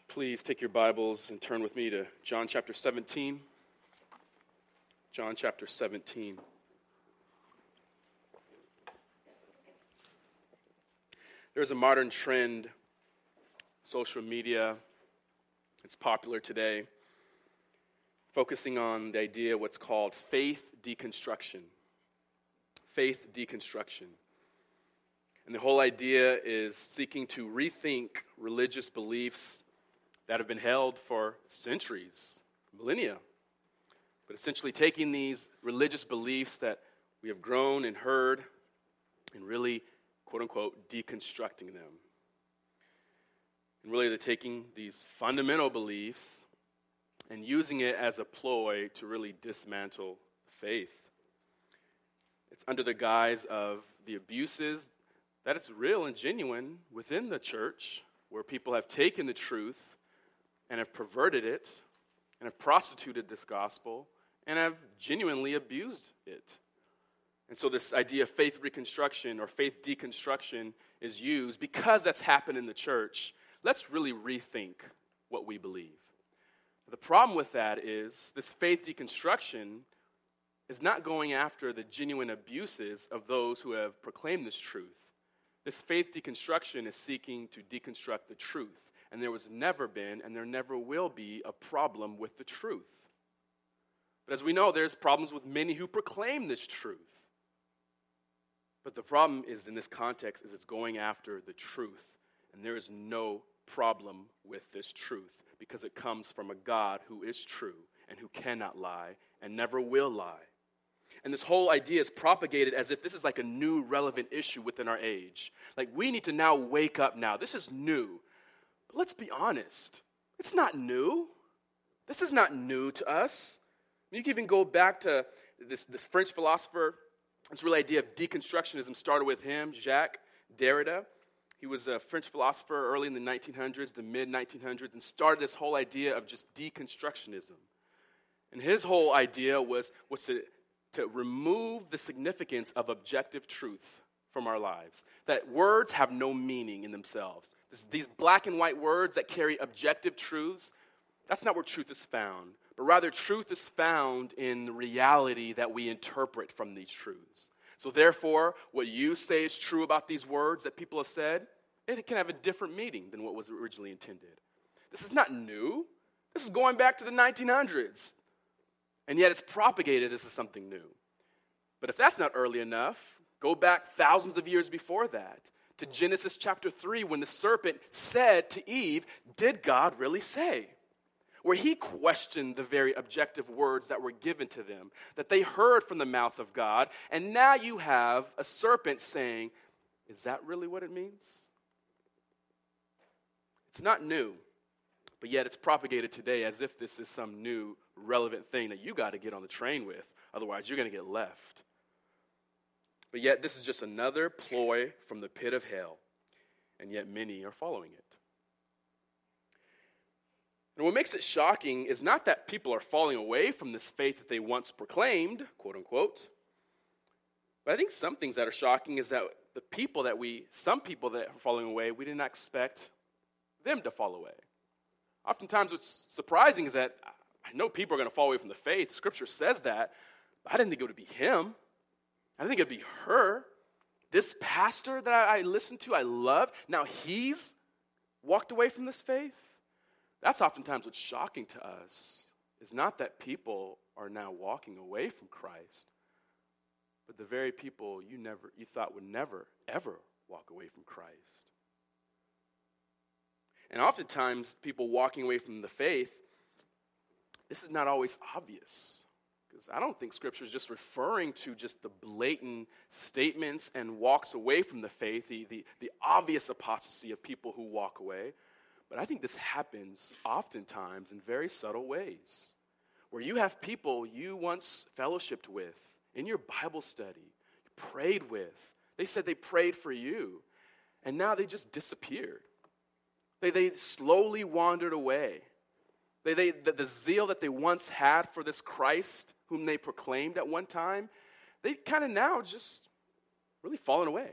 Please take your Bibles and turn with me to John chapter 17? John chapter 17. There's a modern trend, social media, it's popular today, focusing on the idea of what's called faith deconstruction. Faith deconstruction. And the whole idea is seeking to rethink religious beliefs that have been held for centuries, millennia. But essentially taking these religious beliefs that we have grown and heard and really, quote unquote, deconstructing them. And really, they're taking these fundamental beliefs and using it as a ploy to really dismantle faith. It's under the guise of the abuses that it's real and genuine within the church where people have taken the truth and have perverted it and have prostituted this gospel and have genuinely abused it. And so, this idea of faith reconstruction or faith deconstruction is used because that's happened in the church. Let's really rethink what we believe. The problem with that is this faith deconstruction is not going after the genuine abuses of those who have proclaimed this truth. This faith deconstruction is seeking to deconstruct the truth. And there was never been, and there never will be, a problem with the truth. But as we know, there's problems with many who proclaim this truth. But the problem is in this context is it's going after the truth. And there is no problem with this truth because it comes from a God who is true and who cannot lie and never will lie. And this whole idea is propagated as if this is like a new relevant issue within our age. Like we need to now wake up now. This is new. But let's be honest. It's not new. This is not new to us. You can even go back to this, this French philosopher. This real idea of deconstructionism started with him, Jacques Derrida. He was a French philosopher early in the 1900s, the mid 1900s, and started this whole idea of just deconstructionism. And his whole idea was, was to to remove the significance of objective truth from our lives. That words have no meaning in themselves. This, these black and white words that carry objective truths, that's not where truth is found. But rather, truth is found in the reality that we interpret from these truths. So, therefore, what you say is true about these words that people have said, it can have a different meaning than what was originally intended. This is not new. This is going back to the 1900s. And yet it's propagated as something new. But if that's not early enough, go back thousands of years before that to Genesis chapter 3 when the serpent said to Eve, Did God really say? Where he questioned the very objective words that were given to them, that they heard from the mouth of God. And now you have a serpent saying, Is that really what it means? It's not new, but yet it's propagated today as if this is some new relevant thing that you got to get on the train with. Otherwise, you're going to get left. But yet, this is just another ploy from the pit of hell, and yet many are following it. And what makes it shocking is not that people are falling away from this faith that they once proclaimed, quote unquote, but I think some things that are shocking is that the people that we, some people that are falling away, we did not expect them to fall away. Oftentimes, what's surprising is that I know people are going to fall away from the faith. Scripture says that. I didn't think it would be him. I think it'd be her. This pastor that I, I listened to, I love. Now he's walked away from this faith. That's oftentimes what's shocking to us is not that people are now walking away from Christ, but the very people you never you thought would never ever walk away from Christ. And oftentimes people walking away from the faith this is not always obvious. Because I don't think Scripture is just referring to just the blatant statements and walks away from the faith, the, the, the obvious apostasy of people who walk away. But I think this happens oftentimes in very subtle ways. Where you have people you once fellowshipped with in your Bible study, prayed with. They said they prayed for you, and now they just disappeared. They, they slowly wandered away. They, they, the, the zeal that they once had for this Christ, whom they proclaimed at one time, they kind of now just really fallen away.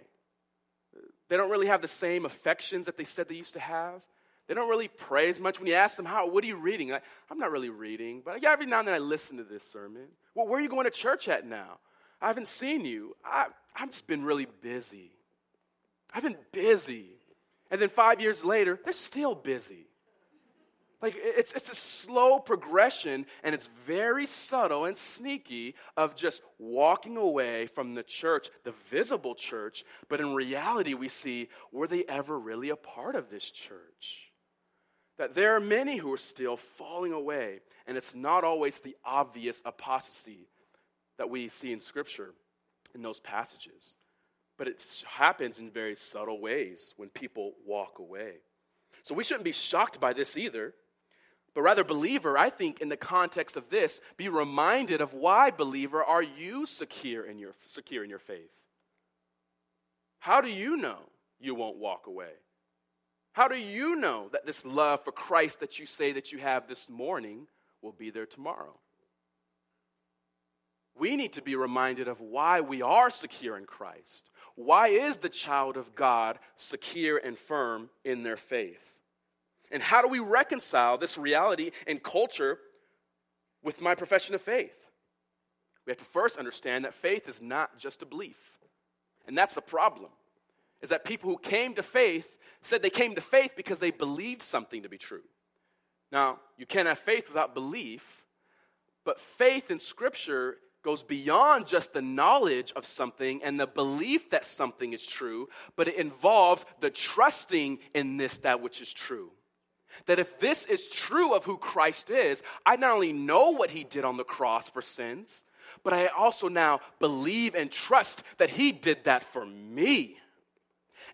They don't really have the same affections that they said they used to have. They don't really pray as much. When you ask them, how, what are you reading? I, I'm not really reading, but yeah, every now and then I listen to this sermon. Well, where are you going to church at now? I haven't seen you. I, I've just been really busy. I've been busy. And then five years later, they're still busy. Like it's, it's a slow progression and it's very subtle and sneaky of just walking away from the church, the visible church, but in reality, we see were they ever really a part of this church? That there are many who are still falling away, and it's not always the obvious apostasy that we see in Scripture in those passages. But it happens in very subtle ways when people walk away. So we shouldn't be shocked by this either. But rather, believer, I think in the context of this, be reminded of why, believer, are you secure in your, secure in your faith? How do you know you won't walk away? How do you know that this love for Christ that you say that you have this morning will be there tomorrow? We need to be reminded of why we are secure in Christ. Why is the child of God secure and firm in their faith? And how do we reconcile this reality and culture with my profession of faith? We have to first understand that faith is not just a belief. And that's the problem. Is that people who came to faith said they came to faith because they believed something to be true. Now, you can't have faith without belief, but faith in Scripture goes beyond just the knowledge of something and the belief that something is true, but it involves the trusting in this, that which is true. That if this is true of who Christ is, I not only know what he did on the cross for sins, but I also now believe and trust that he did that for me.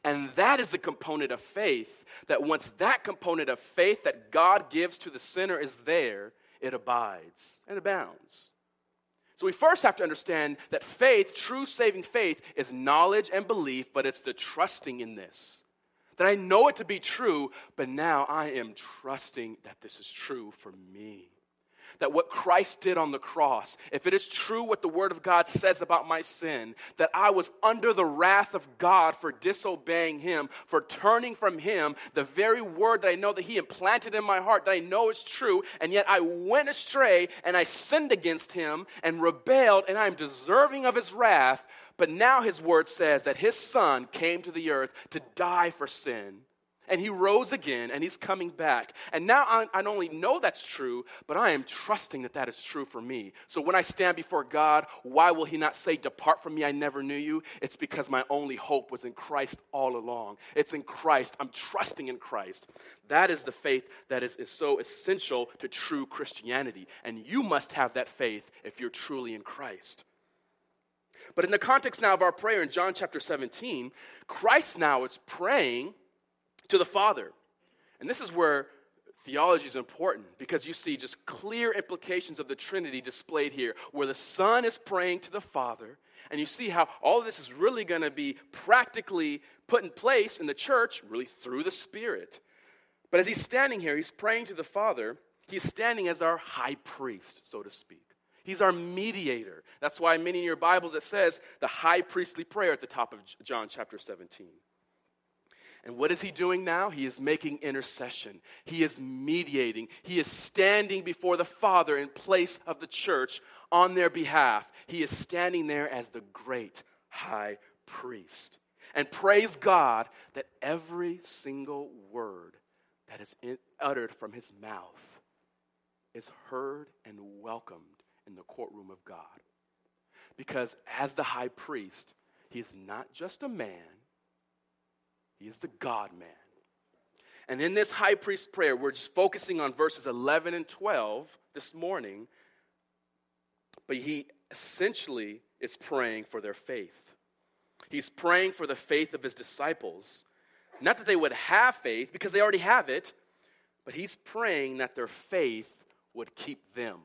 And that is the component of faith that once that component of faith that God gives to the sinner is there, it abides and abounds. So we first have to understand that faith, true saving faith, is knowledge and belief, but it's the trusting in this that I know it to be true, but now I am trusting that this is true for me. That what Christ did on the cross, if it is true what the Word of God says about my sin, that I was under the wrath of God for disobeying Him, for turning from Him, the very word that I know that He implanted in my heart that I know is true, and yet I went astray and I sinned against Him and rebelled, and I am deserving of His wrath. But now his word says that his son came to the earth to die for sin. And he rose again and he's coming back. And now I, not only know that's true, but I am trusting that that is true for me. So when I stand before God, why will he not say, Depart from me, I never knew you? It's because my only hope was in Christ all along. It's in Christ. I'm trusting in Christ. That is the faith that is, is so essential to true Christianity. And you must have that faith if you're truly in Christ. But in the context now of our prayer in John chapter 17, Christ now is praying to the Father. And this is where theology is important because you see just clear implications of the Trinity displayed here, where the Son is praying to the Father. And you see how all this is really going to be practically put in place in the church, really through the Spirit. But as he's standing here, he's praying to the Father. He's standing as our high priest, so to speak. He's our mediator. That's why many in your Bibles it says the high priestly prayer at the top of John chapter 17. And what is he doing now? He is making intercession. He is mediating. He is standing before the Father in place of the church on their behalf. He is standing there as the great high priest. And praise God that every single word that is uttered from his mouth is heard and welcomed in the courtroom of God. Because as the high priest, he is not just a man, he is the God man. And in this high priest prayer, we're just focusing on verses 11 and 12 this morning, but he essentially is praying for their faith. He's praying for the faith of his disciples. Not that they would have faith, because they already have it, but he's praying that their faith would keep them.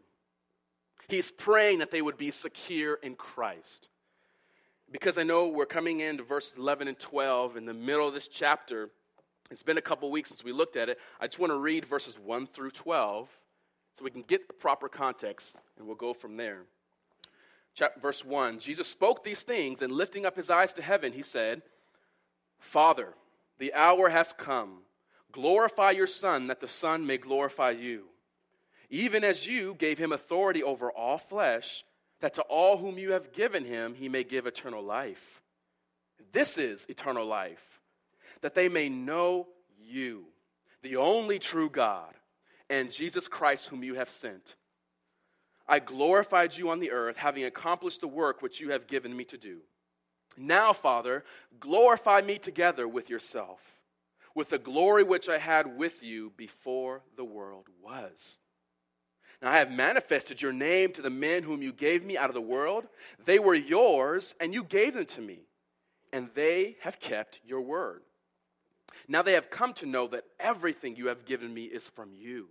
He's praying that they would be secure in Christ. Because I know we're coming into verses 11 and 12 in the middle of this chapter. It's been a couple weeks since we looked at it. I just want to read verses 1 through 12 so we can get the proper context and we'll go from there. Chapter, verse 1 Jesus spoke these things and lifting up his eyes to heaven, he said, Father, the hour has come. Glorify your Son, that the Son may glorify you. Even as you gave him authority over all flesh, that to all whom you have given him he may give eternal life. This is eternal life, that they may know you, the only true God, and Jesus Christ, whom you have sent. I glorified you on the earth, having accomplished the work which you have given me to do. Now, Father, glorify me together with yourself, with the glory which I had with you before the world was. Now I have manifested your name to the men whom you gave me out of the world. They were yours, and you gave them to me, and they have kept your word. Now they have come to know that everything you have given me is from you.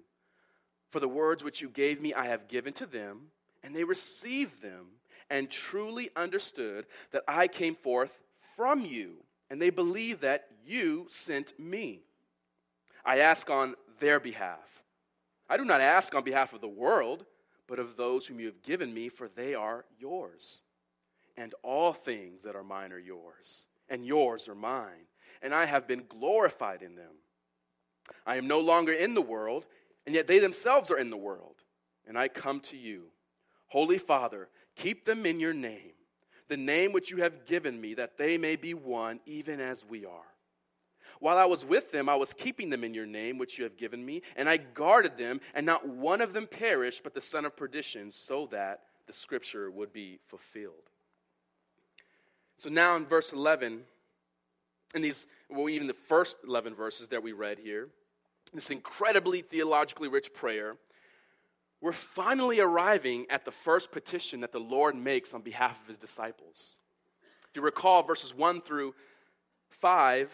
For the words which you gave me, I have given to them, and they received them and truly understood that I came forth from you, and they believe that you sent me. I ask on their behalf. I do not ask on behalf of the world, but of those whom you have given me, for they are yours. And all things that are mine are yours, and yours are mine, and I have been glorified in them. I am no longer in the world and yet they themselves are in the world. And I come to you. Holy Father, keep them in your name, the name which you have given me, that they may be one, even as we are. While I was with them, I was keeping them in your name, which you have given me, and I guarded them, and not one of them perished, but the son of perdition, so that the scripture would be fulfilled. So now in verse 11, in these, well, even the first 11 verses that we read here, this incredibly theologically rich prayer, we're finally arriving at the first petition that the Lord makes on behalf of his disciples. If you recall verses 1 through 5,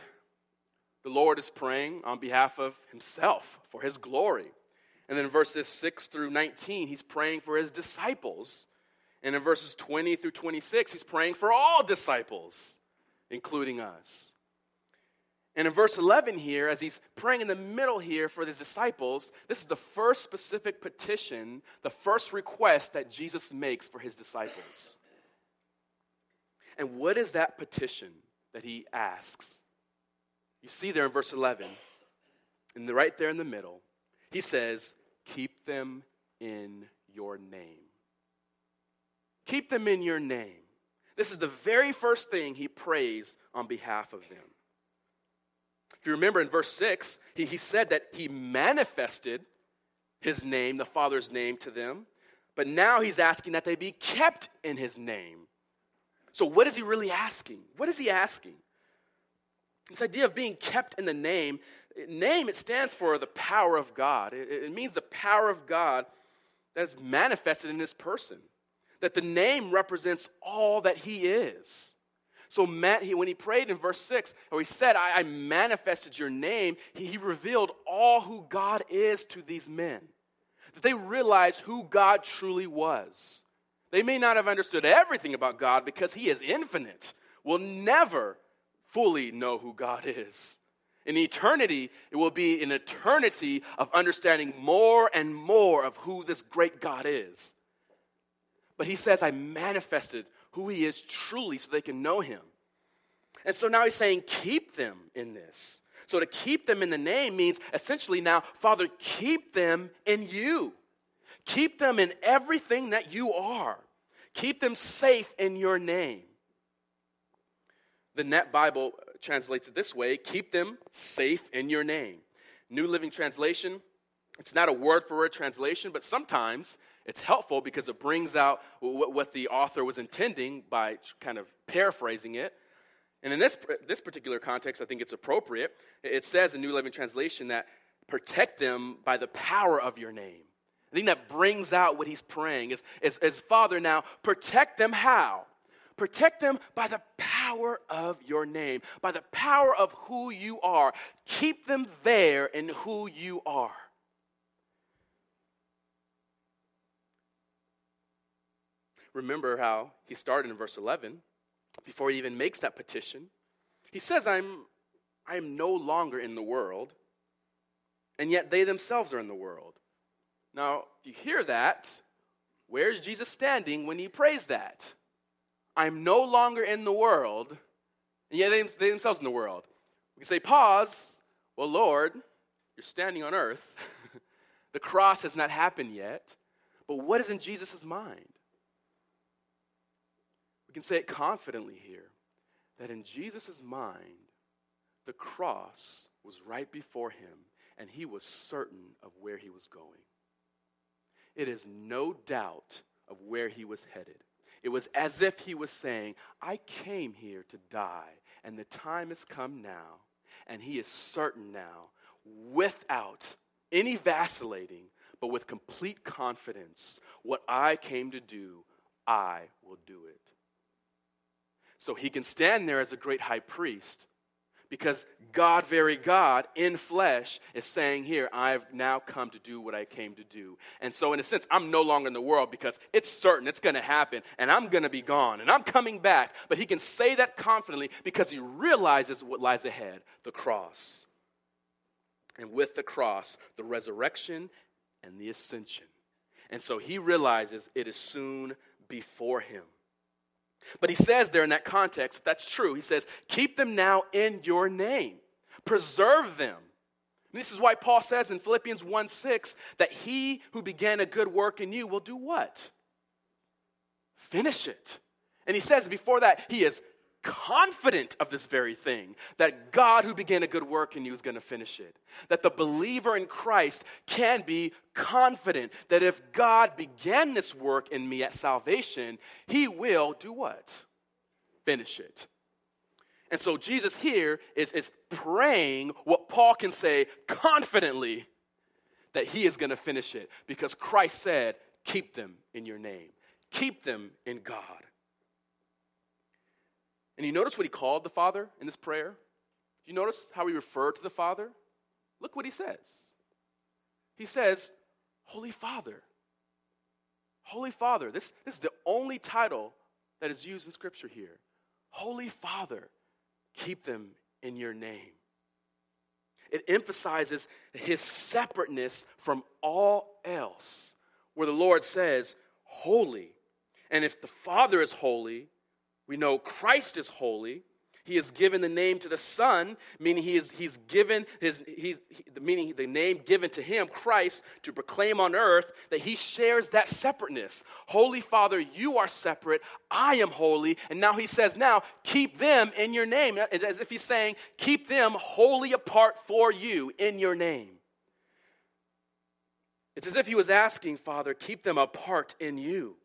the Lord is praying on behalf of himself for his glory. And then verses 6 through 19, he's praying for his disciples. And in verses 20 through 26, he's praying for all disciples, including us. And in verse 11 here, as he's praying in the middle here for his disciples, this is the first specific petition, the first request that Jesus makes for his disciples. And what is that petition that he asks? You see there in verse 11, and right there in the middle, he says, Keep them in your name. Keep them in your name. This is the very first thing he prays on behalf of them. If you remember in verse 6, he, he said that he manifested his name, the Father's name, to them. But now he's asking that they be kept in his name. So, what is he really asking? What is he asking? This idea of being kept in the name, name, it stands for the power of God. It, it means the power of God that is manifested in his person. That the name represents all that he is. So Matt, he, when he prayed in verse 6, or he said, I, I manifested your name, he, he revealed all who God is to these men. That they realized who God truly was. They may not have understood everything about God because he is infinite. Will never fully know who God is. In eternity, it will be an eternity of understanding more and more of who this great God is. But he says, I manifested who he is truly so they can know him. And so now he's saying, keep them in this. So to keep them in the name means essentially now, Father, keep them in you. Keep them in everything that you are. Keep them safe in your name. The Net Bible translates it this way keep them safe in your name. New Living Translation, it's not a word for word translation, but sometimes it's helpful because it brings out what the author was intending by kind of paraphrasing it. And in this, this particular context, I think it's appropriate. It says in New Living Translation that protect them by the power of your name. I think that brings out what he's praying is, is, is Father, now protect them how? Protect them by the power of your name, by the power of who you are. Keep them there in who you are. remember how he started in verse 11 before he even makes that petition. He says, I'm, I am no longer in the world, and yet they themselves are in the world. Now, if you hear that, where's Jesus standing when he prays that? I'm no longer in the world, and yet they, they themselves in the world. We can say, pause. Well, Lord, you're standing on earth. the cross has not happened yet. But what is in Jesus' mind? We can say it confidently here that in Jesus' mind, the cross was right before him, and he was certain of where he was going. It is no doubt of where he was headed. It was as if he was saying, I came here to die, and the time has come now, and he is certain now, without any vacillating, but with complete confidence, what I came to do, I will do it. So he can stand there as a great high priest because God, very God, in flesh, is saying, Here, I've now come to do what I came to do. And so, in a sense, I'm no longer in the world because it's certain it's going to happen and I'm going to be gone and I'm coming back. But he can say that confidently because he realizes what lies ahead the cross. And with the cross, the resurrection and the ascension. And so he realizes it is soon before him. But he says there in that context, that's true, he says, keep them now in your name, preserve them. And this is why Paul says in Philippians 1 6 that he who began a good work in you will do what? Finish it. And he says before that, he is confident of this very thing that God, who began a good work in you, is going to finish it. That the believer in Christ can be confident that if God began this work in me at salvation, he will do what? Finish it. And so Jesus here is, is praying what Paul can say confidently that he is going to finish it because Christ said, Keep them in your name, keep them in God. And you notice what he called the Father in this prayer? You notice how he referred to the Father? Look what he says. He says, Holy Father. Holy Father. This, this is the only title that is used in Scripture here. Holy Father, keep them in your name. It emphasizes his separateness from all else, where the Lord says, Holy. And if the Father is holy, we know Christ is holy. He has given the name to the Son, meaning he is, he's given his, he's, meaning the name given to him, Christ, to proclaim on earth that he shares that separateness. Holy Father, you are separate. I am holy. And now he says, now keep them in your name. As if he's saying, keep them wholly apart for you in your name. It's as if he was asking, Father, keep them apart in you.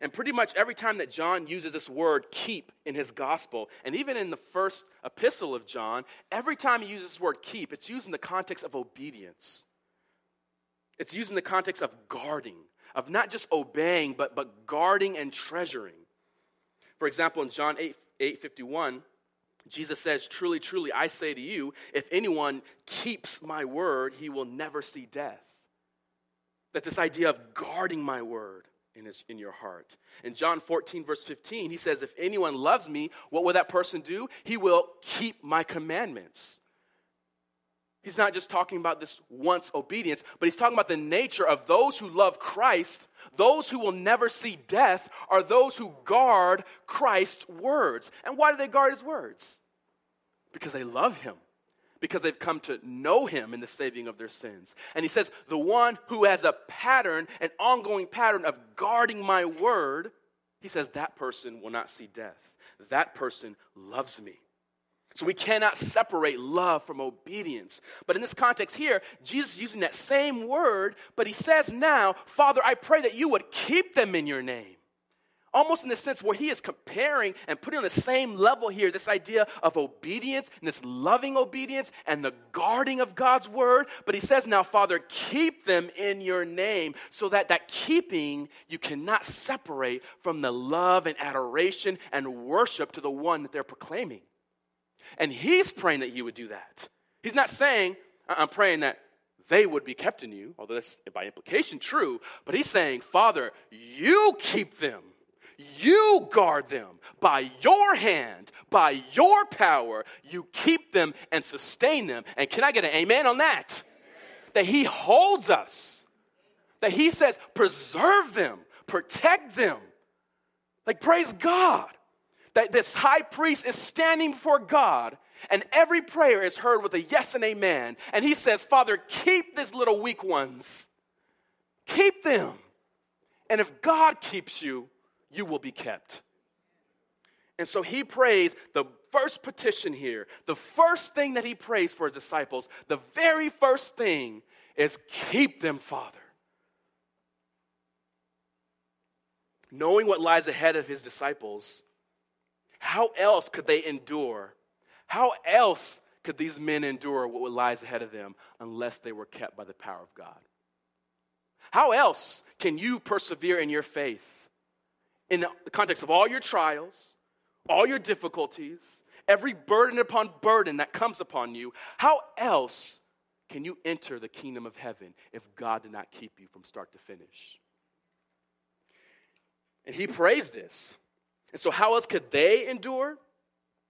And pretty much every time that John uses this word keep in his gospel, and even in the first epistle of John, every time he uses this word keep, it's used in the context of obedience. It's used in the context of guarding, of not just obeying, but, but guarding and treasuring. For example, in John 8, 8 51, Jesus says, Truly, truly, I say to you, if anyone keeps my word, he will never see death. That this idea of guarding my word, in, his, in your heart. In John 14, verse 15, he says, If anyone loves me, what will that person do? He will keep my commandments. He's not just talking about this once obedience, but he's talking about the nature of those who love Christ. Those who will never see death are those who guard Christ's words. And why do they guard his words? Because they love him because they've come to know him in the saving of their sins. And he says, The one who has a pattern, an ongoing pattern of guarding my word, he says, that person will not see death. That person loves me. So we cannot separate love from obedience. But in this context here, Jesus is using that same word, but he says now, Father, I pray that you would keep them in your name. Almost in the sense where he is comparing and putting on the same level here this idea of obedience and this loving obedience and the guarding of God's word. But he says, Now, Father, keep them in your name so that that keeping you cannot separate from the love and adoration and worship to the one that they're proclaiming. And he's praying that you would do that. He's not saying, I'm praying that they would be kept in you, although that's by implication true, but he's saying, Father, you keep them you guard them by your hand, by your power. You keep them and sustain them. And can I get an amen on that? Amen. That He holds us. That He says, preserve them, protect them. Like, praise God. That this high priest is standing before God And every prayer is heard with a yes and amen. And he says, Father, keep these little weak ones. Keep them. And if God keeps you, you will be kept. And so he prays the first petition here, the first thing that he prays for his disciples, the very first thing is keep them, Father. Knowing what lies ahead of his disciples, how else could they endure? How else could these men endure what lies ahead of them unless they were kept by the power of God? How else can you persevere in your faith in the context of all your trials, all your difficulties, every burden upon burden that comes upon you? How else can you enter the kingdom of heaven if God did not keep you from start to finish? And he prays this. And so, how else could they endure?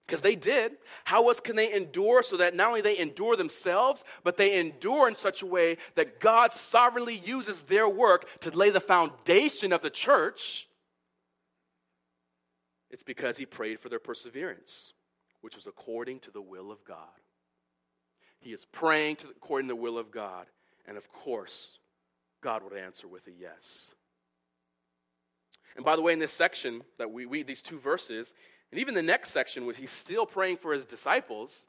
Because they did. How else can they endure so that not only they endure themselves, but they endure in such a way that God sovereignly uses their work to lay the foundation of the church? It's because he prayed for their perseverance, which was according to the will of God. He is praying to, according to the will of God, and of course, God would answer with a yes. And by the way, in this section that we read, these two verses, and even the next section, where he's still praying for his disciples,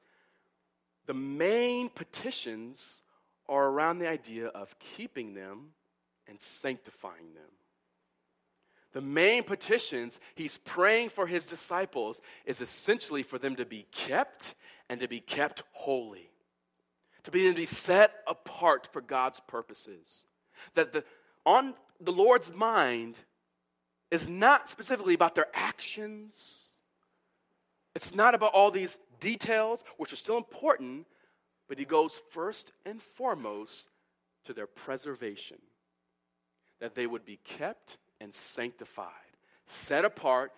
the main petitions are around the idea of keeping them and sanctifying them. The main petitions he's praying for his disciples is essentially for them to be kept and to be kept holy, to be, to be set apart for God's purposes. That the, on the Lord's mind is not specifically about their actions. It's not about all these details, which are still important, but he goes first and foremost to their preservation. That they would be kept and sanctified, set apart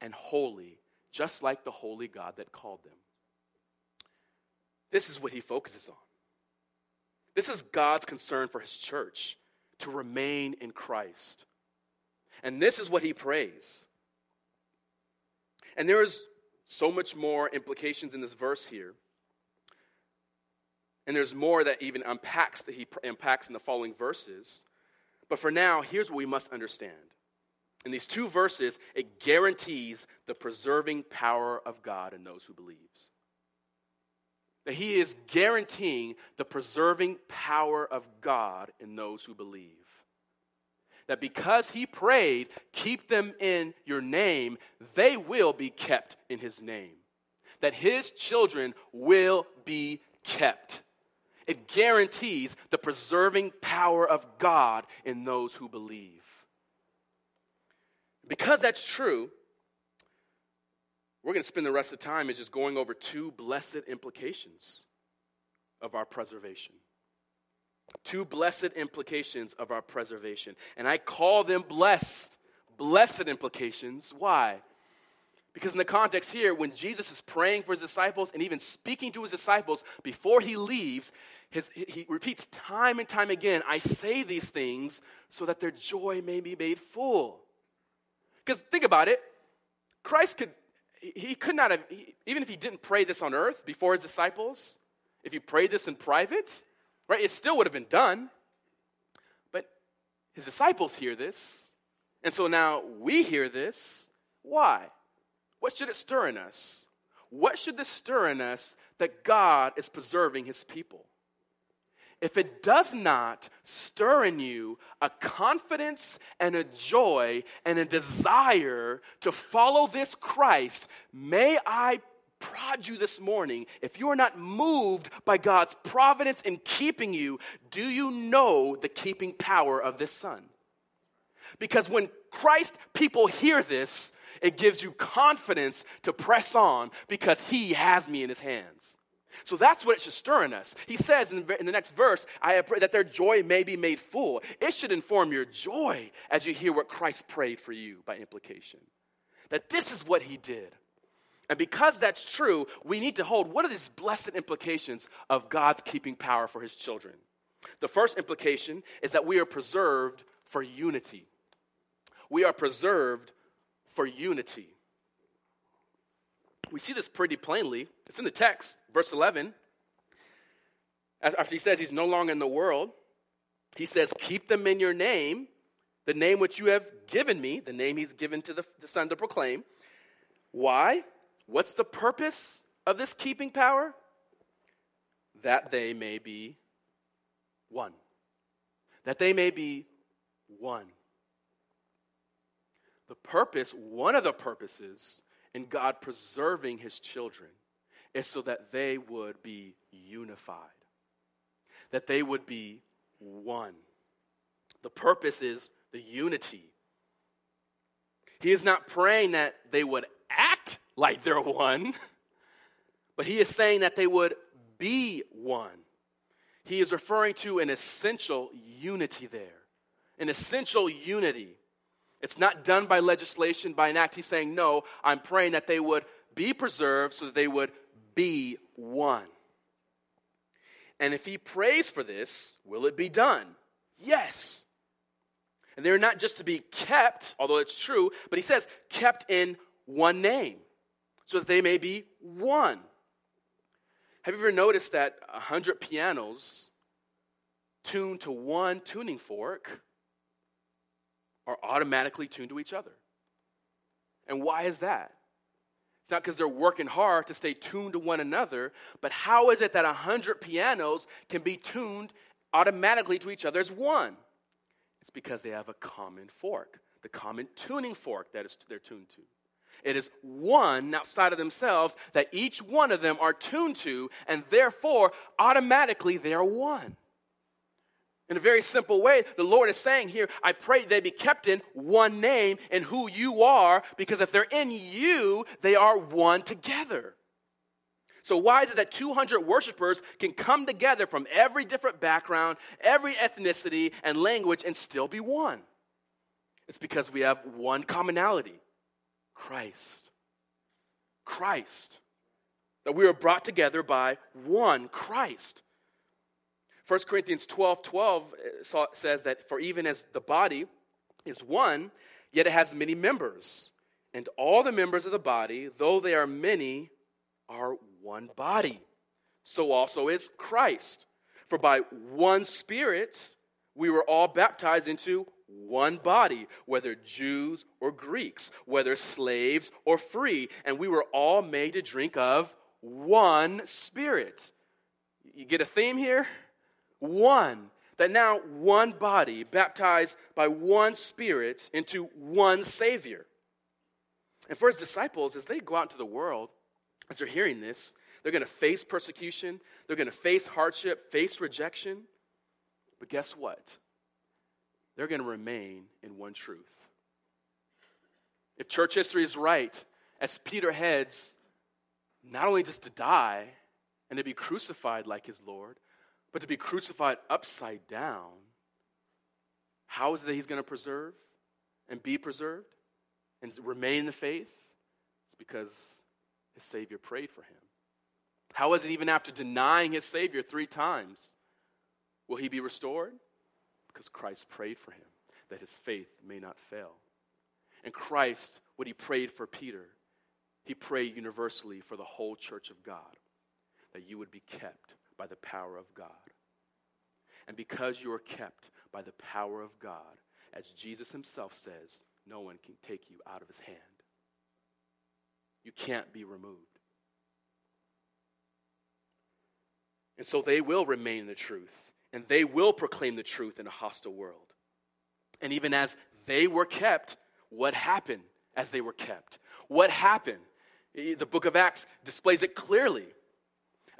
and holy, just like the holy God that called them. This is what he focuses on. This is God's concern for his church to remain in Christ. And this is what he prays. And there is so much more implications in this verse here. And there's more that even unpacks that he unpacks in the following verses. But for now, here's what we must understand. In these two verses, it guarantees the preserving power of God in those who believes. That he is guaranteeing the preserving power of God in those who believe that because he prayed, keep them in your name, they will be kept in his name. That his children will be kept. It guarantees the preserving power of God in those who believe. Because that's true, we're going to spend the rest of the time is just going over two blessed implications of our preservation. Two blessed implications of our preservation. And I call them blessed. Blessed implications. Why? Because in the context here, when Jesus is praying for his disciples and even speaking to his disciples before he leaves, his, he repeats time and time again, I say these things so that their joy may be made full. Because think about it, Christ could, he could not have, even if he didn't pray this on earth before his disciples, if he prayed this in private, right? It still would have been done. But his disciples hear this. And so now we hear this. Why? What should it stir in us? What should this stir in us that God is preserving his people? If it does not stir in you a confidence and a joy and a desire to follow this Christ, may I prod you this morning, if you are not moved by God's providence in keeping you, do you know the keeping power of this Son? Because when Christ people hear this, it gives you confidence to press on because He has me in His hands. So that's what it should stir in us. He says in the, next verse, I prayed that their joy may be made full. It should inform your joy as you hear what Christ prayed for you by implication. That this is what He did. And because that's true, we need to hold what are these blessed implications of God's keeping power for his children? The first implication is that we are preserved for unity. We are preserved for unity. We see this pretty plainly. It's in the text, verse 11. After he says he's no longer in the world, he says, Keep them in your name, the name which you have given me, the name he's given to the, the Son to proclaim. Why? What's the purpose of this keeping power? That they may be one. That they may be one. The purpose, one of the purposes in God preserving his children is so that they would be unified, that they would be one. The purpose is the unity. He is not praying that they would act like they're one, but he is saying that they would be one. He is referring to an essential unity there. An essential unity. It's not done by legislation, by an act. He's saying, no, I'm praying that they would be preserved so that they would be one. And if he prays for this, will it be done? Yes. And they're not just to be kept, although it's true, but he says, kept in one name, so that they may be one. Have you ever noticed that a hundred pianos tuned to one tuning fork are automatically tuned to each other? And why is that? It's not because they're working hard to stay tuned to one another, but how is it that a hundred pianos can be tuned automatically to each other as one? It's because they have a common fork, the common tuning fork that is they're tuned to. It is one outside of themselves that each one of them are tuned to, and therefore, automatically, they are one. In a very simple way, the Lord is saying here, I pray they be kept in one name and who you are, because if they're in you, they are one together. So, why is it that 200 worshipers can come together from every different background, every ethnicity, and language and still be one? It's because we have one commonality Christ. Christ. That we are brought together by one Christ. 1 Corinthians 12 12 uh, says that for even as the body is one, yet it has many members. And all the members of the body, though they are many, are one body. So also is Christ. For by one Spirit we were all baptized into one body, whether Jews or Greeks, whether slaves or free, and we were all made to drink of one Spirit. You get a theme here? One. That now one body, baptized by one Spirit into one Savior. And for his disciples, as they go out into the world, as they're hearing this, they're going to face persecution, they're going to face hardship, face rejection. But guess what? They're going to remain in one truth. If church history is right, as Peter heads not only just to die and to be crucified like his Lord, but to be crucified upside down, how is it that he's going to preserve and be preserved and remain in the faith? It's because his Savior prayed for him. How is it even after denying his Savior three times? Will he be restored? Because Christ prayed for him that his faith may not fail. And Christ, what he prayed for Peter, he prayed universally for the whole church of God that you would be kept by the power of God. And because you are kept by the power of God, as Jesus himself says, no one can take you out of his hand. You can't be removed. And so they will remain in the truth, and they will proclaim the truth in a hostile world. And even as they were kept, what happened as they were kept? What happened? The book of Acts displays it clearly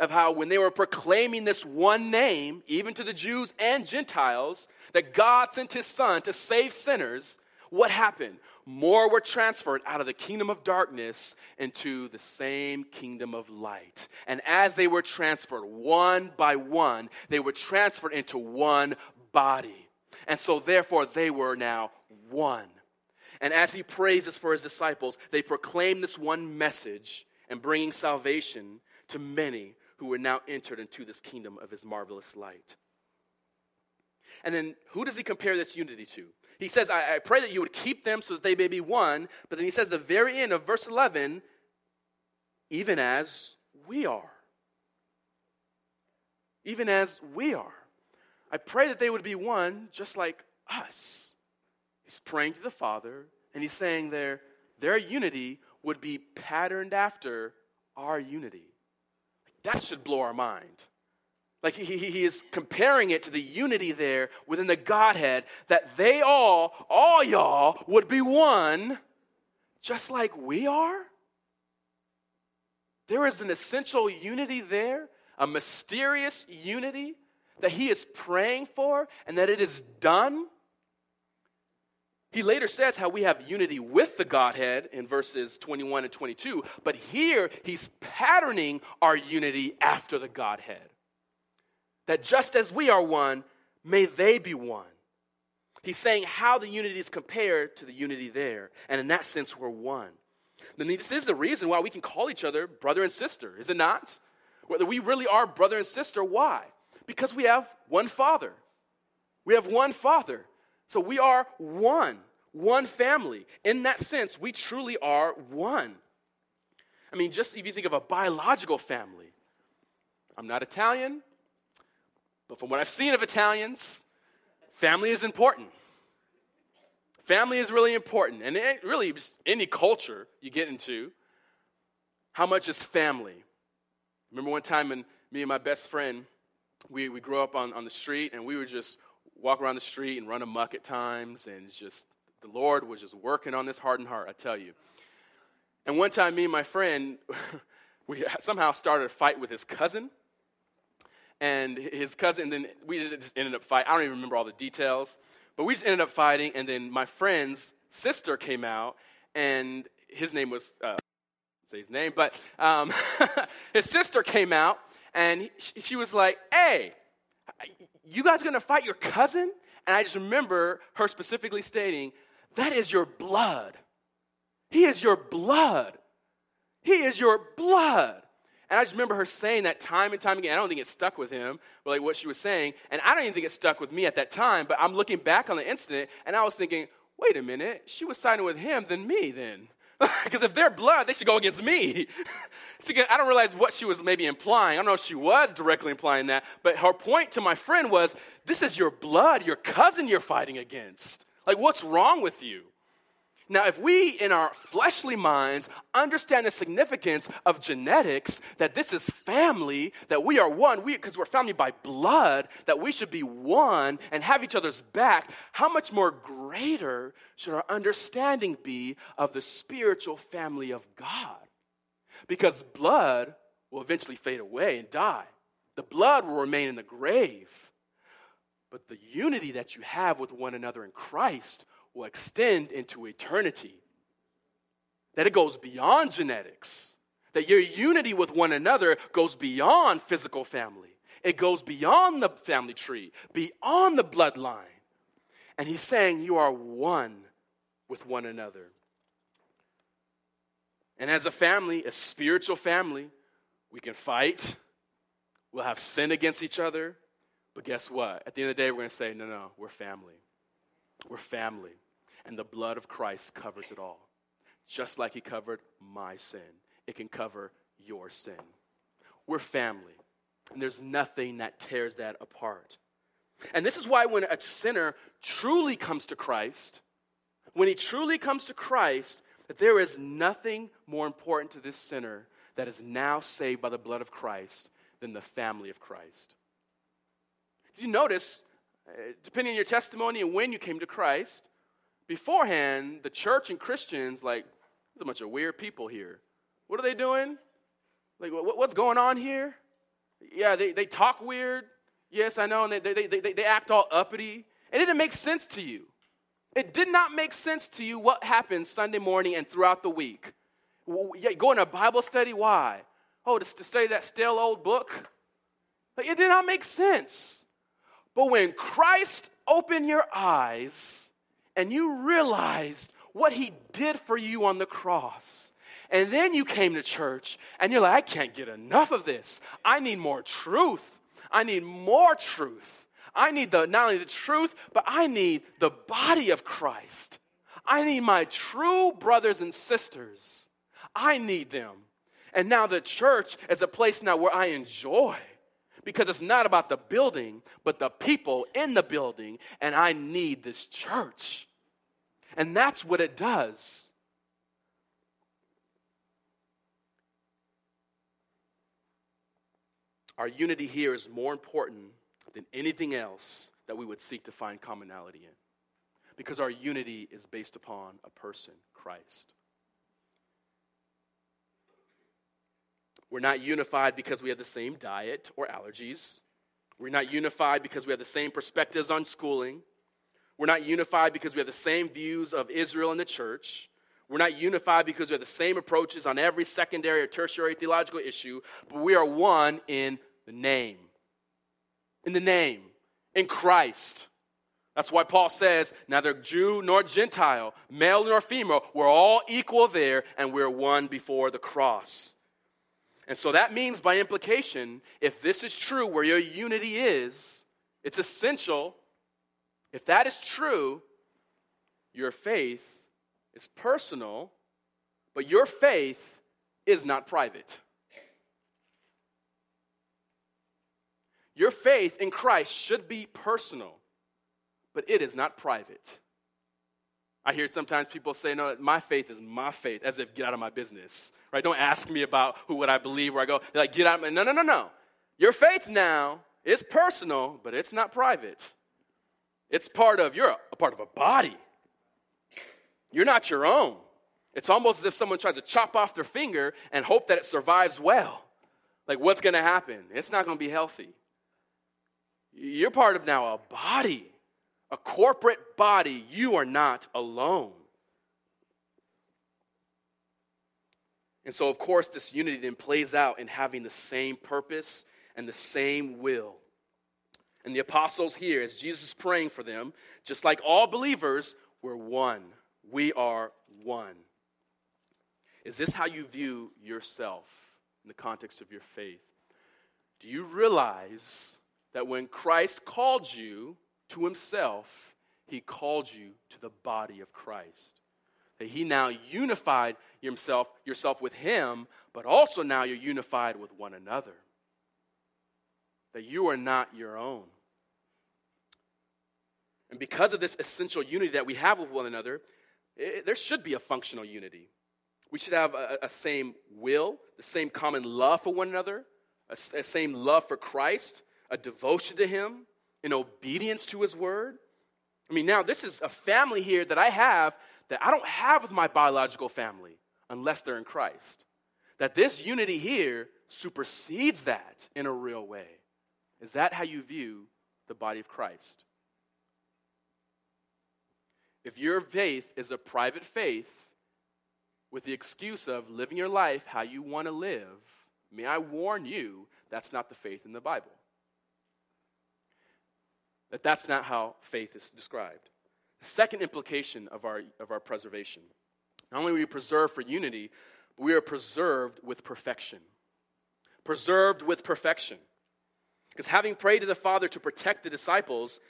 of how when they were proclaiming this one name, even to the Jews and Gentiles, that God sent his son to save sinners, what happened? more were transferred out of the kingdom of darkness into the same kingdom of light. And as they were transferred one by one, they were transferred into one body. And so, therefore, they were now one. And as he praises for his disciples, they proclaim this one message and bringing salvation to many who were now entered into this kingdom of his marvelous light. And then, who does he compare this unity to? He says, I, I pray that you would keep them so that they may be one. But then he says, the very end of verse 11, even as we are. Even as we are. I pray that they would be one just like us. He's praying to the Father, and he's saying there, their unity would be patterned after our unity. That should blow our mind. Like he, he is comparing it to the unity there within the Godhead, that they all, all y'all, would be one, just like we are. There is an essential unity there, a mysterious unity that he is praying for and that it is done. He later says how we have unity with the Godhead in verses 21 and 22, but here he's patterning our unity after the Godhead. That just as we are one, may they be one. He's saying how the unity is compared to the unity there. And in that sense, we're one. Then this is the reason why we can call each other brother and sister, is it not? Whether we really are brother and sister, why? Because we have one Father. We have one Father. So we are one, one family. In that sense, we truly are one. I mean, just if you think of a biological family, I'm not Italian, but from what I've seen of Italians, family is important. Family is really important. And it really, any culture you get into, how much is family? Remember one time when me and my best friend, we, we grew up on, on the street and we were just walk around the street and run amuck at times. And just, the Lord was just working on this hardened heart, I tell you. And one time, me and my friend, we somehow started a fight with his cousin and his cousin, and then we just ended up fighting. I don't even remember all the details, but we just ended up fighting, and then my friend's sister came out, and his name was, uh, say his name, but um, his sister came out, and he, she was like, hey, you guys gonna fight your cousin? And I just remember her specifically stating, that is your blood. He is your blood. He is your blood. And I just remember her saying that time and time again. I don't think it stuck with him, but like what she was saying. And I don't even think it stuck with me at that time, but I'm looking back on the incident and I was thinking, wait a minute, she was siding with him than me then. Because if they're blood, they should go against me. See, I don't realize what she was maybe implying. I don't know if she was directly implying that, but her point to my friend was this is your blood, your cousin you're fighting against. Like, what's wrong with you? Now, if we in our fleshly minds understand the significance of genetics, that this is family, that we are one, because we, are family by blood, that we should be one and have each other's back, how much more greater should our understanding be of the spiritual family of God? Because blood will eventually fade away and die, the blood will remain in the grave. But the unity that you have with one another in Christ will extend into eternity. That it goes beyond genetics. That your unity with one another goes beyond physical family. It goes beyond the family tree, beyond the bloodline. And he's saying you are one with one another. And as a family, a spiritual family, we can fight. We'll have sin against each other. But guess what? At the end of the day, we're going to say, no, no, we're family. We're family. And the blood of Christ covers it all. Just like He covered my sin, it can cover your sin. We're family. And there's nothing that tears that apart. And this is why when a sinner truly comes to Christ, when he truly comes to Christ, that there is nothing more important to this sinner that is now saved by the blood of Christ than the family of Christ. Did you notice, uh, depending on your testimony and when you came to Christ, beforehand, the church and Christians, like, there's a bunch of weird people here. What are they doing? Like, what, what's going on here? Yeah, they, they talk weird. Yes, I know. And they, they, they, they act all uppity. It didn't make sense to you. It did not make sense to you what happened Sunday morning and throughout the week. Going to Bible study, why? Oh, to, to study that stale old book? Like, it did not make sense. But when Christ opened your eyes, and you realized what he did for you on the cross. And then you came to church and you're like, I can't get enough of this. I need more truth. I need more truth. I need the, not only the truth, but I need the body of Christ. I need my true brothers and sisters. I need them. And now the church is a place now where I enjoy because it's not about the building, but the people in the building, and I need this church. And that's what it does. Our unity here is more important than anything else that we would seek to find commonality in. Because our unity is based upon a person, Christ. We're not unified because we have the same diet or allergies. We're not unified because we have the same perspectives on schooling. We're not unified because we have the same views of Israel and the church. We're not unified because we have the same approaches on every secondary or tertiary theological issue, but we are one in the name. In the name, in Christ. That's why Paul says, neither Jew nor Gentile, male nor female, we're all equal there and we're one before the cross. And so that means, by implication, if this is true where your unity is, it's essential. If that is true, your faith is personal, but your faith is not private. Your faith in Christ should be personal, but it is not private. I hear sometimes people say, no, my faith is my faith, as if get out of my business, right? Don't ask me about who what I believe, where I go. They're like, get out of my, no, no, no, no. Your faith now is personal, but it's not private. It's part of, you're a, part of a body. You're not your own. It's almost as if someone tries to chop off their finger and hope that it survives well. Like, what's going to happen? It's not going to be healthy. You're part of now a body a corporate body, you are not alone. And so, of course, this unity then plays out in having the same purpose and the same will. And the apostles here, as Jesus praying for them, just like all believers, we're one. We are one. Is this how you view yourself in the context of your faith? Do you realize that when Christ called you to himself, he called you to the body of Christ. That he now unified himself, yourself with him, but also now you're unified with one another. That you are not your own. And because of this essential unity that we have with one another, it, there should be a functional unity. We should have a, a same will, the same common love for one another, a, a same love for Christ, a devotion to Him, in obedience to his word. I mean, now this is a family here that I have that I don't have with my biological family unless they're in Christ. That this unity here supersedes that in a real way. Is that how you view the body of Christ? If your faith is a private faith with the excuse of living your life how you want to live, may I warn you, that's not the faith in the Bible that that's not how faith is described. The second implication of our, of our preservation not only are we preserved for unity, but we are preserved with perfection. Preserved with perfection. Because having prayed to the Father to protect the disciples,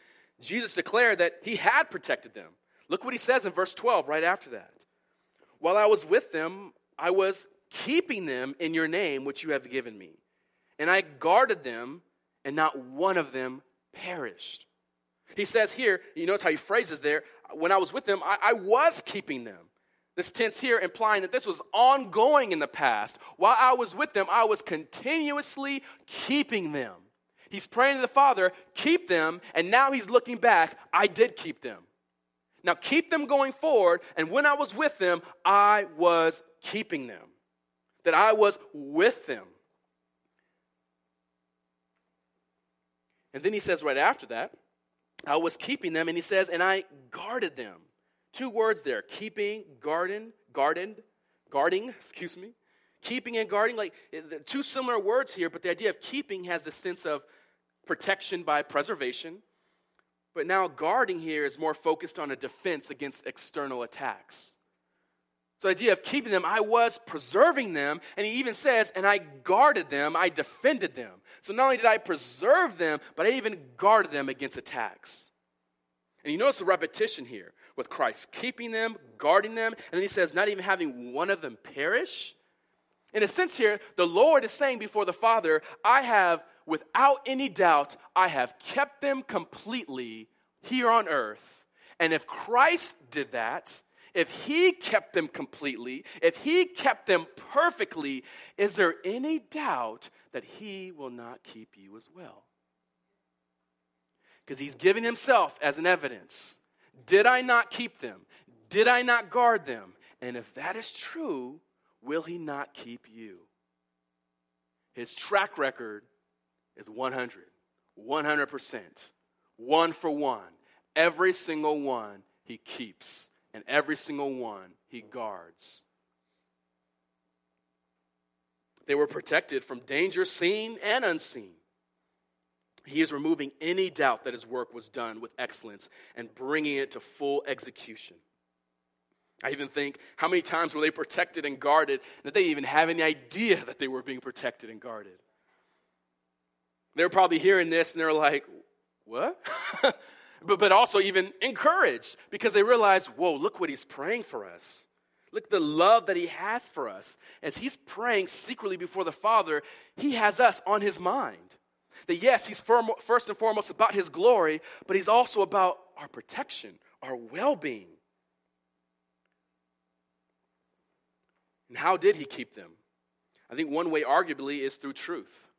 Jesus declared that he had protected them. Look what he says in verse 12, right after that. While I was with them, I was keeping them in your name, which you have given me. And I guarded them, and not one of them perished. He says here, you notice how he phrases there, when I was with them, I, I was keeping them. This tense here implying that this was ongoing in the past. While I was with them, I was continuously keeping them. He's praying to the Father, keep them, and now he's looking back, I did keep them. Now keep them going forward, and when I was with them, I was keeping them. That I was with them. And then he says right after that, I was keeping them, and he says, and I guarded them. Two words there keeping, garden, gardened, guarding, excuse me. Keeping and guarding, like eh, two similar words here, but the idea of keeping has the sense of protection by preservation. But now guarding here is more focused on a defense against external attacks. So, the idea of keeping them, I was preserving them, and he even says, and I guarded them, I defended them. So, not only did I preserve them, but I even guarded them against attacks. And you notice the repetition here with Christ keeping them, guarding them, and then he says, not even having one of them perish. In a sense, here, the Lord is saying before the Father, I have, without any doubt, I have kept them completely here on earth. And if Christ did that, if he kept them completely, if he kept them perfectly, is there any doubt that he will not keep you as well? Because he's given himself as an evidence. Did I not keep them? Did I not guard them? And if that is true, will he not keep you? His track record is 100, 100%, one for one. Every single one he keeps, and every single one he guards. They were protected from danger seen and unseen. He is removing any doubt that his work was done with excellence and bringing it to full execution. I even think how many times were they protected and guarded that they even have any idea that they were being protected and guarded. They're probably hearing this and they're like, what? but, but also even encouraged because they realize, whoa, look what he's praying for us. Look the love that he has for us. As he's praying secretly before the Father, he has us on his mind. That yes, he's first and foremost about his glory, but he's also about our protection, our well being. And how did he keep them? I think one way, arguably, is through truth.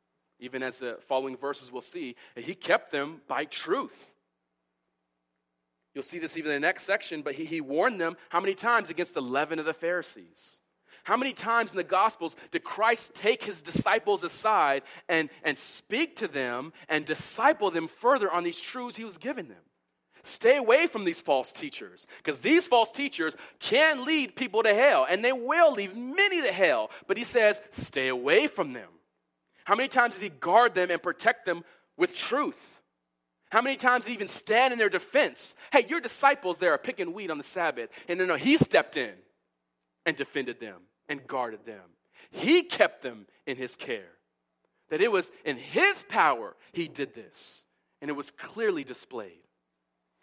Even as the following verses will see, he kept them by truth. You'll see this even in the next section, but he, he warned them how many times against the leaven of the Pharisees? How many times in the Gospels did Christ take his disciples aside and, and speak to them and disciple them further on these truths he was giving them? Stay away from these false teachers because these false teachers can lead people to hell and they will lead many to hell. But he says, stay away from them. How many times did he guard them and protect them with truth? How many times did he even stand in their defense? Hey, your disciples there are picking weed on the Sabbath. And no, no, he stepped in and defended them and guarded them. He kept them in his care. That it was in his power he did this. And it was clearly displayed.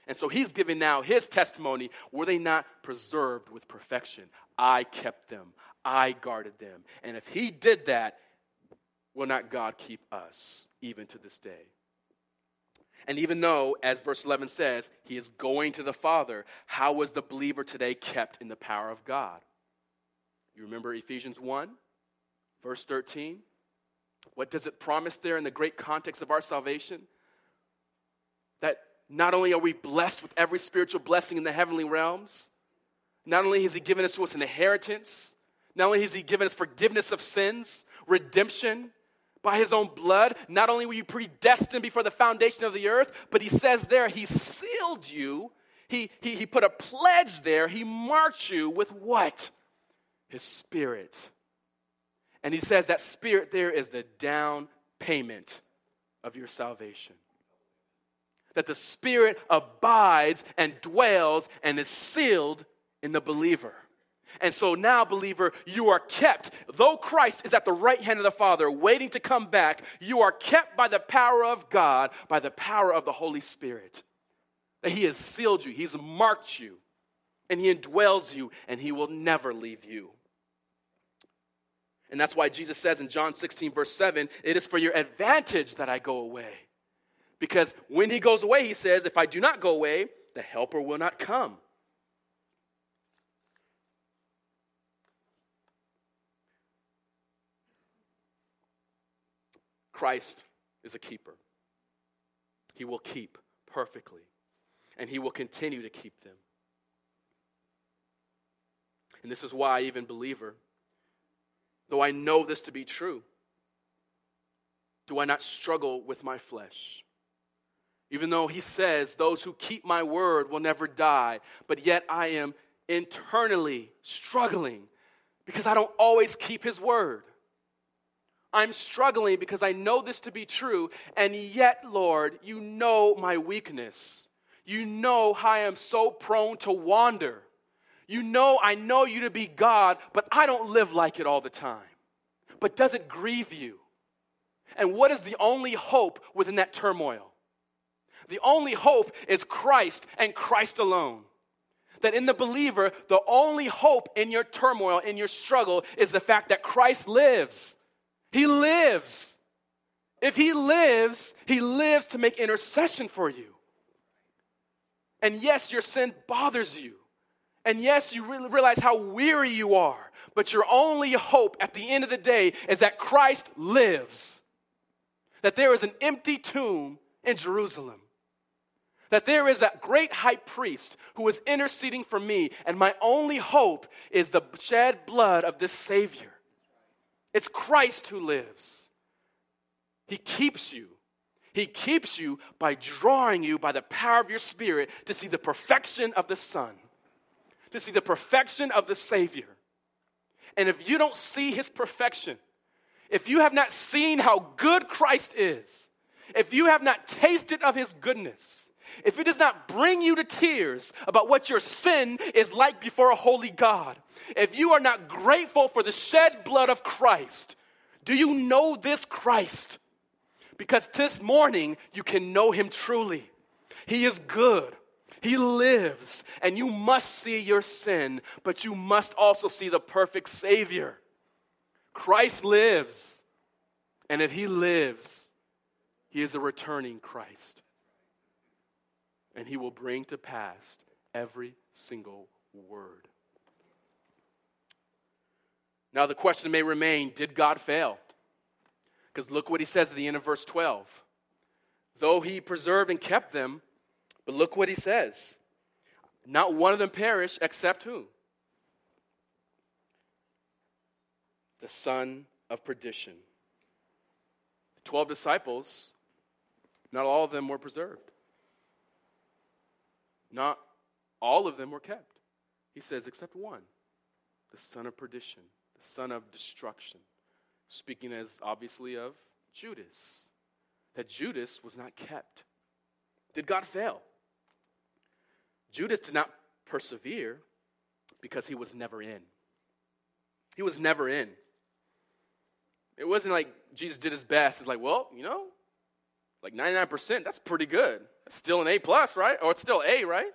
And so he's giving now his testimony were they not preserved with perfection? I kept them, I guarded them. And if he did that, will not God keep us even to this day? And even though, as verse 11 says, he is going to the Father, how was the believer today kept in the power of God? You remember Ephesians 1, verse 13? What does it promise there in the great context of our salvation? That not only are we blessed with every spiritual blessing in the heavenly realms, not only has He given us to us an inheritance, not only has He given us forgiveness of sins, redemption, by his own blood. Not only were you predestined before the foundation of the earth, but he says there, he sealed you. He, he, he put a pledge there. He marked you with what? His spirit. And he says that spirit there is the down payment of your salvation. That the spirit abides and dwells and is sealed in the believer. And so now, believer, you are kept. Though Christ is at the right hand of the Father, waiting to come back, you are kept by the power of God, by the power of the Holy Spirit. That He has sealed you, He's marked you, and He indwells you, and He will never leave you. And that's why Jesus says in John 16, verse 7, it is for your advantage that I go away. Because when He goes away, He says, if I do not go away, the Helper will not come. Christ is a keeper. He will keep perfectly, and He will continue to keep them. And this is why, even believer, though I know this to be true, do I not struggle with my flesh? Even though he says, Those who keep my word will never die, but yet I am internally struggling because I don't always keep his word. I'm struggling because I know this to be true, and yet, Lord, you know my weakness. You know how I am so prone to wander. You know I know you to be God, but I don't live like it all the time. But does it grieve you? And what is the only hope within that turmoil? The only hope is Christ and Christ alone. That in the believer, the only hope in your turmoil, in your struggle, is the fact that Christ lives. He lives. If He lives, He lives to make intercession for you. And yes, your sin bothers you. And yes, you really realize how weary you are. But your only hope at the end of the day is that Christ lives. That there is an empty tomb in Jerusalem that there is a great high priest who is interceding for me, and my only hope is the shed blood of this Savior. It's Christ who lives. He keeps you. He keeps you by drawing you by the power of your spirit to see the perfection of the Son, to see the perfection of the Savior. And if you don't see His perfection, if you have not seen how good Christ is, if you have not tasted of His goodness, if it does not bring you to tears about what your sin is like before a holy God, if you are not grateful for the shed blood of Christ, do you know this Christ? Because this morning you can know him truly. He is good. He lives, and you must see your sin, but you must also see the perfect Savior. Christ lives, and if He lives, He is a returning Christ and he will bring to pass every single word. Now, the question may remain did God fail? Because look what he says at the end of verse 12. Though he preserved and kept them, but look what he says. Not one of them perished except who? The son of perdition. The 12 disciples, not all of them were preserved. Not all of them were kept. He says, except one, the son of perdition, the son of destruction. Speaking as obviously of Judas, that Judas was not kept. Did God fail? Judas did not persevere because he was never in. He was never in. It wasn't like Jesus did his best. It's like, well, you know, like 99%, that's pretty good. Still an A plus, right? Or it's still A, right?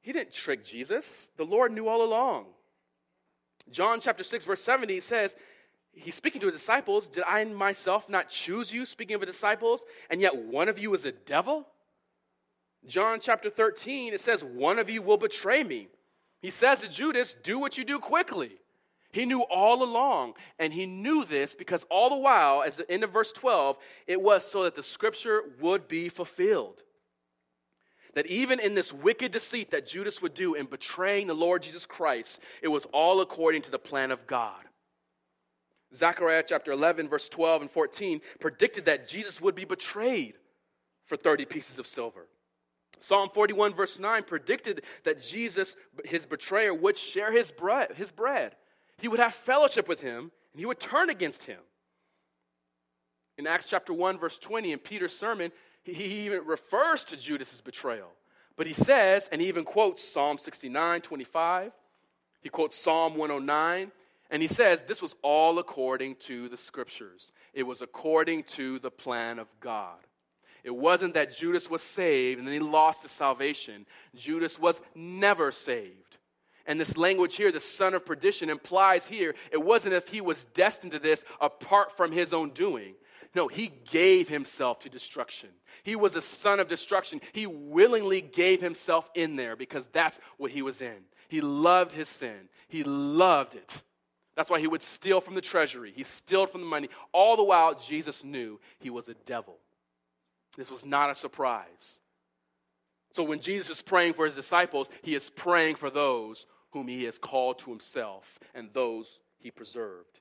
He didn't trick Jesus. The Lord knew all along. John chapter 6, verse 70 says, He's speaking to his disciples, Did I myself not choose you, speaking of the disciples, and yet one of you is a devil? John chapter 13, it says, One of you will betray me. He says to Judas, Do what you do quickly. He knew all along, and he knew this because all the while, as the end of verse 12, it was so that the scripture would be fulfilled. That even in this wicked deceit that Judas would do in betraying the Lord Jesus Christ, it was all according to the plan of God. Zechariah chapter 11, verse 12 and 14 predicted that Jesus would be betrayed for 30 pieces of silver. Psalm 41, verse 9 predicted that Jesus, his betrayer, would share his bread. His bread he would have fellowship with him and he would turn against him. In Acts chapter 1, verse 20, in Peter's sermon, he, even refers to Judas's betrayal. But he says, and he even quotes Psalm 69, 25. He quotes Psalm 109. And he says, this was all according to the scriptures. It was according to the plan of God. It wasn't that Judas was saved and then he lost his salvation. Judas was never saved. And this language here, the son of perdition, implies here it wasn't if he was destined to this apart from his own doing. No, he gave himself to destruction. He was a son of destruction. He willingly gave himself in there because that's what he was in. He loved his sin, he loved it. That's why he would steal from the treasury, he stole from the money. All the while, Jesus knew he was a devil. This was not a surprise. So when Jesus is praying for his disciples, he is praying for those whom he has called to himself and those he preserved.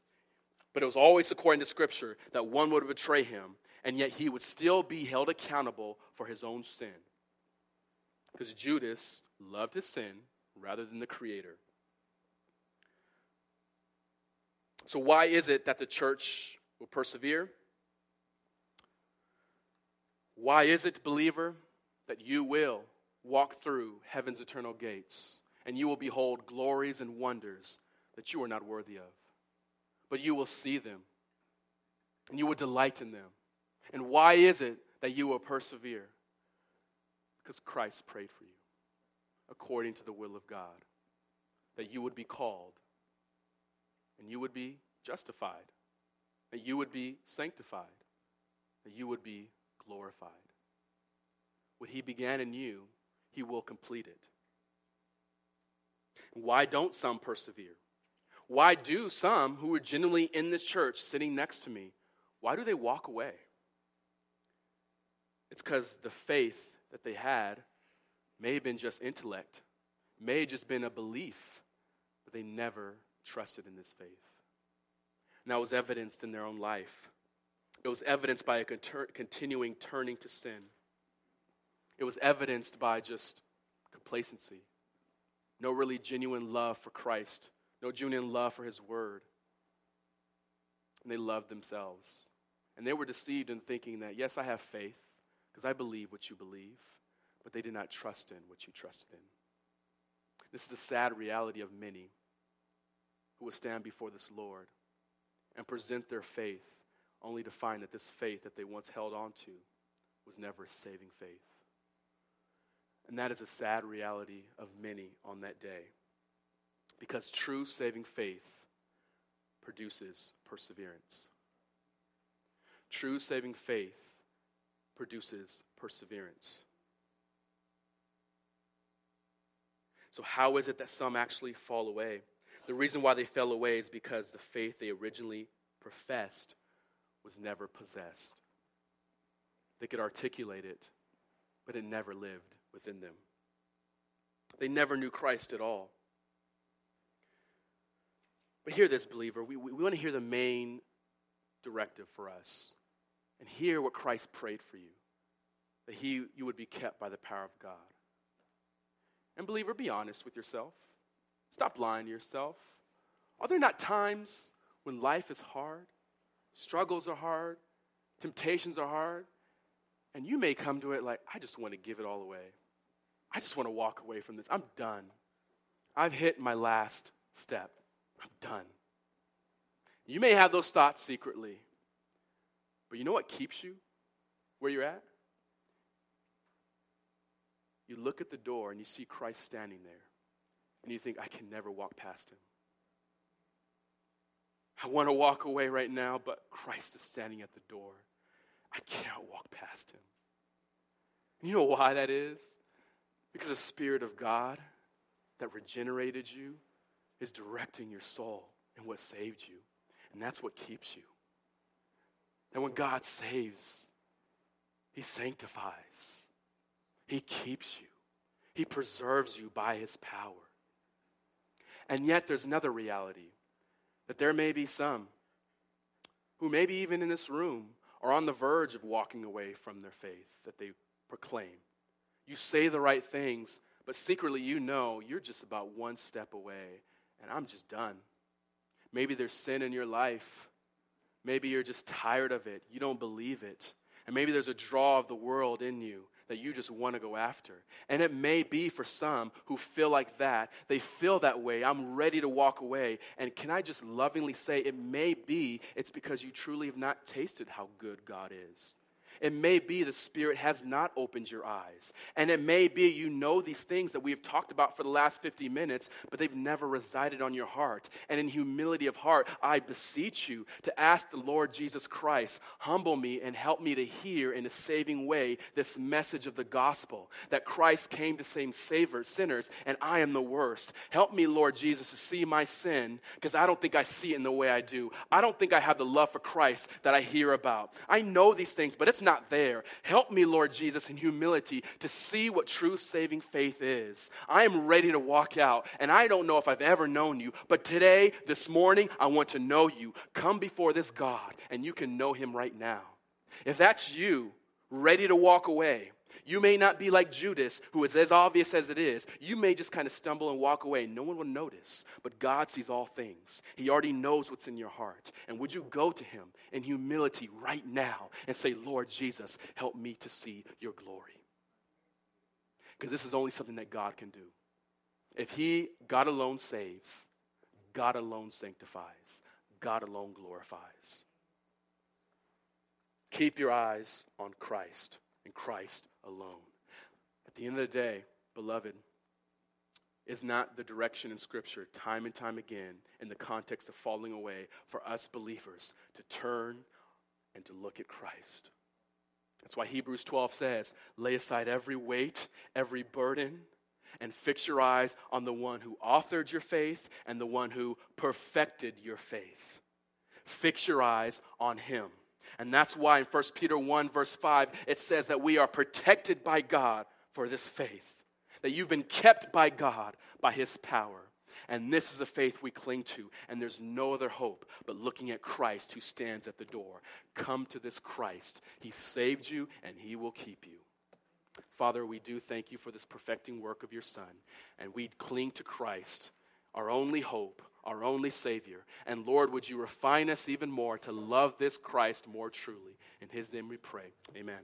But it was always according to Scripture that one would betray him, and yet he would still be held accountable for his own sin. Because Judas loved his sin rather than the Creator. So, why is it that the church will persevere? Why is it, believer, that you will walk through heaven's eternal gates? and you will behold glories and wonders that you are not worthy of. But you will see them, and you will delight in them. And why is it that you will persevere? Because Christ prayed for you. according to the will of God, that you would be called, and you would be justified, that you would be sanctified, that you would be glorified. What He began in you, He will complete it. Why don't some persevere? Why do some who are genuinely in this church sitting next to me, why do they walk away? It's because the faith that they had may have been just intellect, may have just been a belief, but they never trusted in this faith. And that was evidenced in their own life. It was evidenced by a continuing turning to sin. It was evidenced by just complacency, no really genuine love for Christ, no genuine love for His Word. And they loved themselves. And they were deceived in thinking that, yes, I have faith because I believe what you believe, but they did not trust in what you trusted in. This is the sad reality of many who will stand before this Lord and present their faith only to find that this faith that they once held on to was never a saving faith. And that is a sad reality of many on that day. Because true saving faith produces perseverance. True saving faith produces perseverance. So, how is it that some actually fall away? The reason why they fell away is because the faith they originally professed was never possessed. They could articulate it, but it never lived within them. They never knew Christ at all. But hear this, believer. We, we, we want to hear the main directive for us and hear what Christ prayed for you that he, you would be kept by the power of God. And, believer, be honest with yourself. Stop lying to yourself. Are there not times when life is hard, struggles are hard, temptations are hard, and you may come to it like, I just want to give it all away. I just want to walk away from this. I'm done. I've hit my last step. I'm done. You may have those thoughts secretly, but you know what keeps you where you're at? You look at the door and you see Christ standing there, and you think, I can never walk past him. I want to walk away right now, but Christ is standing at the door. I can't walk past him. You know why that is? Because the Spirit of God that regenerated you is directing your soul and what saved you. And that's what keeps you. And when God saves, He sanctifies, He keeps you, He preserves you by His power. And yet, there's another reality that there may be some who, maybe even in this room, are on the verge of walking away from their faith that they proclaim. You say the right things, but secretly you know you're just about one step away, and I'm just done. Maybe there's sin in your life. Maybe you're just tired of it. You don't believe it. And maybe there's a draw of the world in you that you just want to go after. And it may be for some who feel like that. They feel that way. I'm ready to walk away. And can I just lovingly say, it may be it's because you truly have not tasted how good God is. It may be the Spirit has not opened your eyes. And it may be you know these things that we have talked about for the last 50 minutes, but they've never resided on your heart. And in humility of heart, I beseech you to ask the Lord Jesus Christ, humble me and help me to hear in a saving way this message of the gospel that Christ came to save savers, sinners, and I am the worst. Help me, Lord Jesus, to see my sin because I don't think I see it in the way I do. I don't think I have the love for Christ that I hear about. I know these things, but it's not not there. Help me, Lord Jesus, in humility to see what true saving faith is. I am ready to walk out, and I don't know if I've ever known you, but today, this morning, I want to know you. Come before this God, and you can know him right now. If that's you, ready to walk away, you may not be like Judas, who is as obvious as it is. You may just kind of stumble and walk away. No one will notice. But God sees all things. He already knows what's in your heart. And would you go to Him in humility right now and say, Lord Jesus, help me to see your glory? Because this is only something that God can do. If He, God alone saves, God alone sanctifies, God alone glorifies. Keep your eyes on Christ and Christ alone. At the end of the day, beloved, is not the direction in Scripture, time and time again, in the context of falling away, for us believers to turn and to look at Christ. That's why Hebrews 12 says, lay aside every weight, every burden, and fix your eyes on the one who authored your faith and the one who perfected your faith. Fix your eyes on him. And that's why in 1 Peter 1, verse 5, it says that we are protected by God for this faith, that you've been kept by God by his power. And this is the faith we cling to. And there's no other hope but looking at Christ who stands at the door. Come to this Christ. He saved you and he will keep you. Father, we do thank you for this perfecting work of your Son. And we cling to Christ, our only hope, our only Savior. And Lord, would you refine us even more to love this Christ more truly? In his name we pray. Amen.